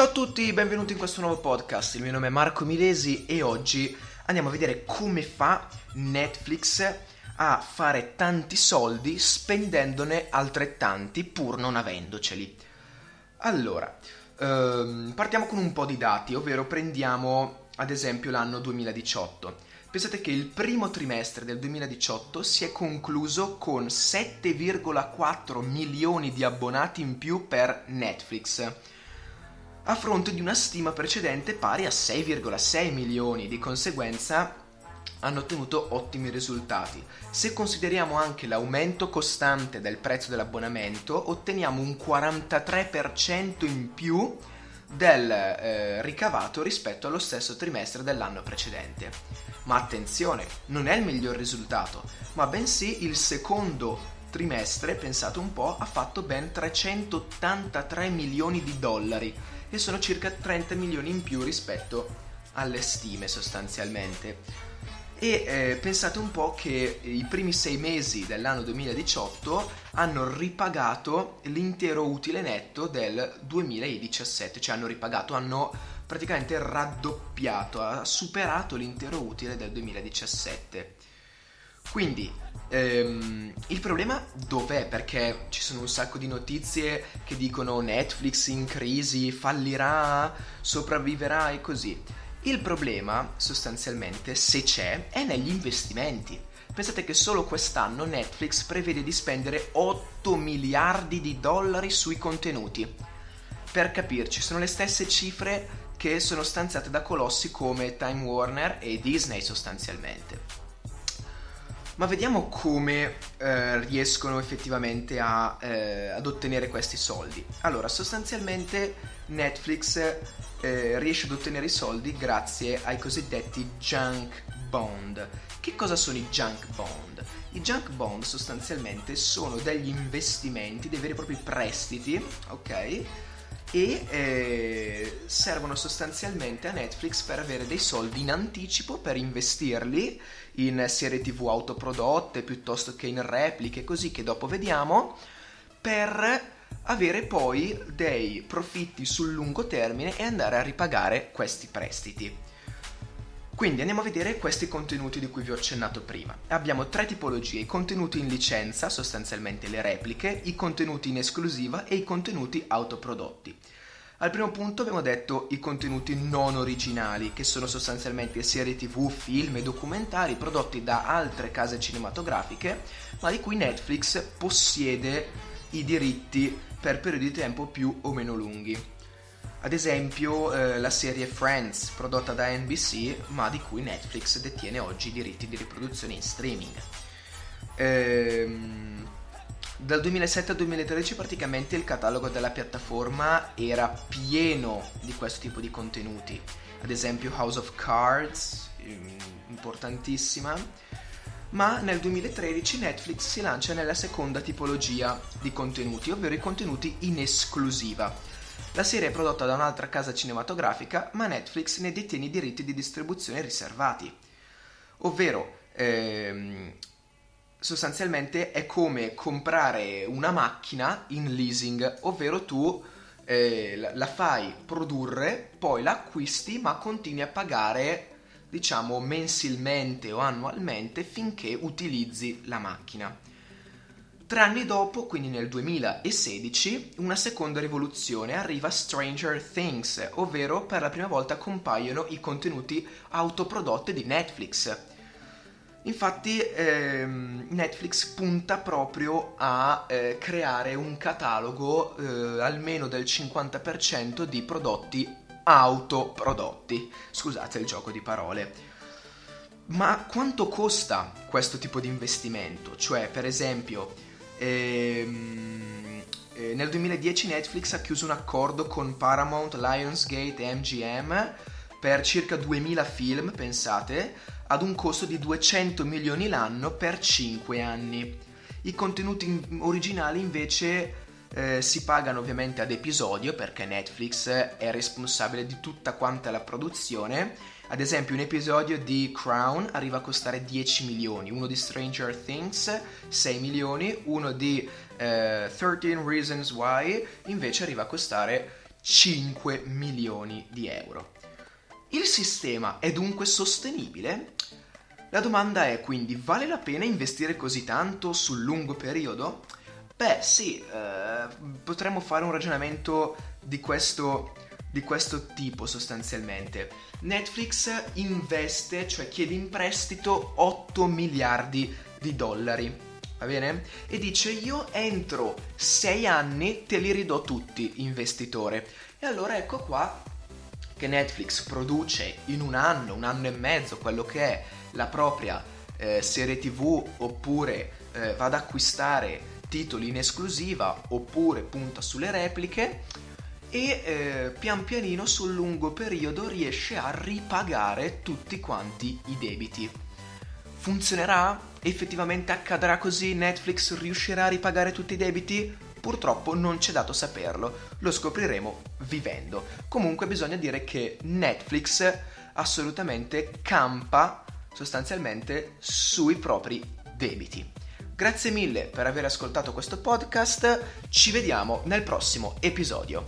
Ciao a tutti, benvenuti in questo nuovo podcast. Il mio nome è Marco Milesi e oggi andiamo a vedere come fa Netflix a fare tanti soldi spendendone altrettanti pur non avendoceli. Allora, ehm, partiamo con un po' di dati, ovvero prendiamo ad esempio l'anno 2018. Pensate che il primo trimestre del 2018 si è concluso con 7,4 milioni di abbonati in più per Netflix a fronte di una stima precedente pari a 6,6 milioni, di conseguenza hanno ottenuto ottimi risultati. Se consideriamo anche l'aumento costante del prezzo dell'abbonamento, otteniamo un 43% in più del eh, ricavato rispetto allo stesso trimestre dell'anno precedente. Ma attenzione, non è il miglior risultato, ma bensì il secondo trimestre, pensate un po', ha fatto ben 383 milioni di dollari e sono circa 30 milioni in più rispetto alle stime sostanzialmente. E eh, pensate un po' che i primi sei mesi dell'anno 2018 hanno ripagato l'intero utile netto del 2017, cioè hanno ripagato, hanno praticamente raddoppiato, ha superato l'intero utile del 2017. Quindi ehm, il problema dov'è? Perché ci sono un sacco di notizie che dicono Netflix in crisi, fallirà, sopravviverà e così. Il problema, sostanzialmente, se c'è, è negli investimenti. Pensate che solo quest'anno Netflix prevede di spendere 8 miliardi di dollari sui contenuti. Per capirci, sono le stesse cifre che sono stanziate da colossi come Time Warner e Disney sostanzialmente. Ma vediamo come eh, riescono effettivamente a, eh, ad ottenere questi soldi. Allora, sostanzialmente Netflix eh, riesce ad ottenere i soldi grazie ai cosiddetti junk bond. Che cosa sono i junk bond? I junk bond sostanzialmente sono degli investimenti, dei veri e propri prestiti, ok? E eh, servono sostanzialmente a Netflix per avere dei soldi in anticipo per investirli in serie tv autoprodotte piuttosto che in repliche così che dopo vediamo per avere poi dei profitti sul lungo termine e andare a ripagare questi prestiti. Quindi andiamo a vedere questi contenuti di cui vi ho accennato prima. Abbiamo tre tipologie, i contenuti in licenza, sostanzialmente le repliche, i contenuti in esclusiva e i contenuti autoprodotti. Al primo punto abbiamo detto i contenuti non originali, che sono sostanzialmente serie tv, film e documentari prodotti da altre case cinematografiche, ma di cui Netflix possiede i diritti per periodi di tempo più o meno lunghi. Ad esempio eh, la serie Friends prodotta da NBC ma di cui Netflix detiene oggi i diritti di riproduzione in streaming. Ehm, dal 2007 al 2013 praticamente il catalogo della piattaforma era pieno di questo tipo di contenuti. Ad esempio House of Cards, ehm, importantissima. Ma nel 2013 Netflix si lancia nella seconda tipologia di contenuti, ovvero i contenuti in esclusiva la serie è prodotta da un'altra casa cinematografica, ma Netflix ne detiene i diritti di distribuzione riservati. Ovvero, ehm, sostanzialmente è come comprare una macchina in leasing, ovvero tu eh, la fai produrre, poi la acquisti, ma continui a pagare diciamo mensilmente o annualmente finché utilizzi la macchina. Tre anni dopo, quindi nel 2016, una seconda rivoluzione arriva Stranger Things, ovvero per la prima volta compaiono i contenuti autoprodotti di Netflix. Infatti ehm, Netflix punta proprio a eh, creare un catalogo eh, almeno del 50% di prodotti autoprodotti. Scusate il gioco di parole. Ma quanto costa questo tipo di investimento? Cioè, per esempio, Ehm, eh, nel 2010 Netflix ha chiuso un accordo con Paramount, Lionsgate e MGM per circa 2000 film, pensate, ad un costo di 200 milioni l'anno per 5 anni. I contenuti originali invece eh, si pagano ovviamente ad episodio perché Netflix è responsabile di tutta quanta la produzione ad esempio, un episodio di Crown arriva a costare 10 milioni, uno di Stranger Things 6 milioni, uno di eh, 13 Reasons Why invece arriva a costare 5 milioni di euro. Il sistema è dunque sostenibile? La domanda è quindi, vale la pena investire così tanto sul lungo periodo? Beh sì, eh, potremmo fare un ragionamento di questo, di questo tipo sostanzialmente. Netflix investe, cioè chiede in prestito 8 miliardi di dollari va bene? E dice io entro 6 anni te li ridò tutti, investitore. E allora ecco qua che Netflix produce in un anno, un anno e mezzo, quello che è la propria eh, serie tv oppure eh, va ad acquistare titoli in esclusiva oppure punta sulle repliche e eh, pian pianino sul lungo periodo riesce a ripagare tutti quanti i debiti. Funzionerà? Effettivamente accadrà così? Netflix riuscirà a ripagare tutti i debiti? Purtroppo non c'è dato saperlo, lo scopriremo vivendo. Comunque bisogna dire che Netflix assolutamente campa sostanzialmente sui propri debiti. Grazie mille per aver ascoltato questo podcast, ci vediamo nel prossimo episodio.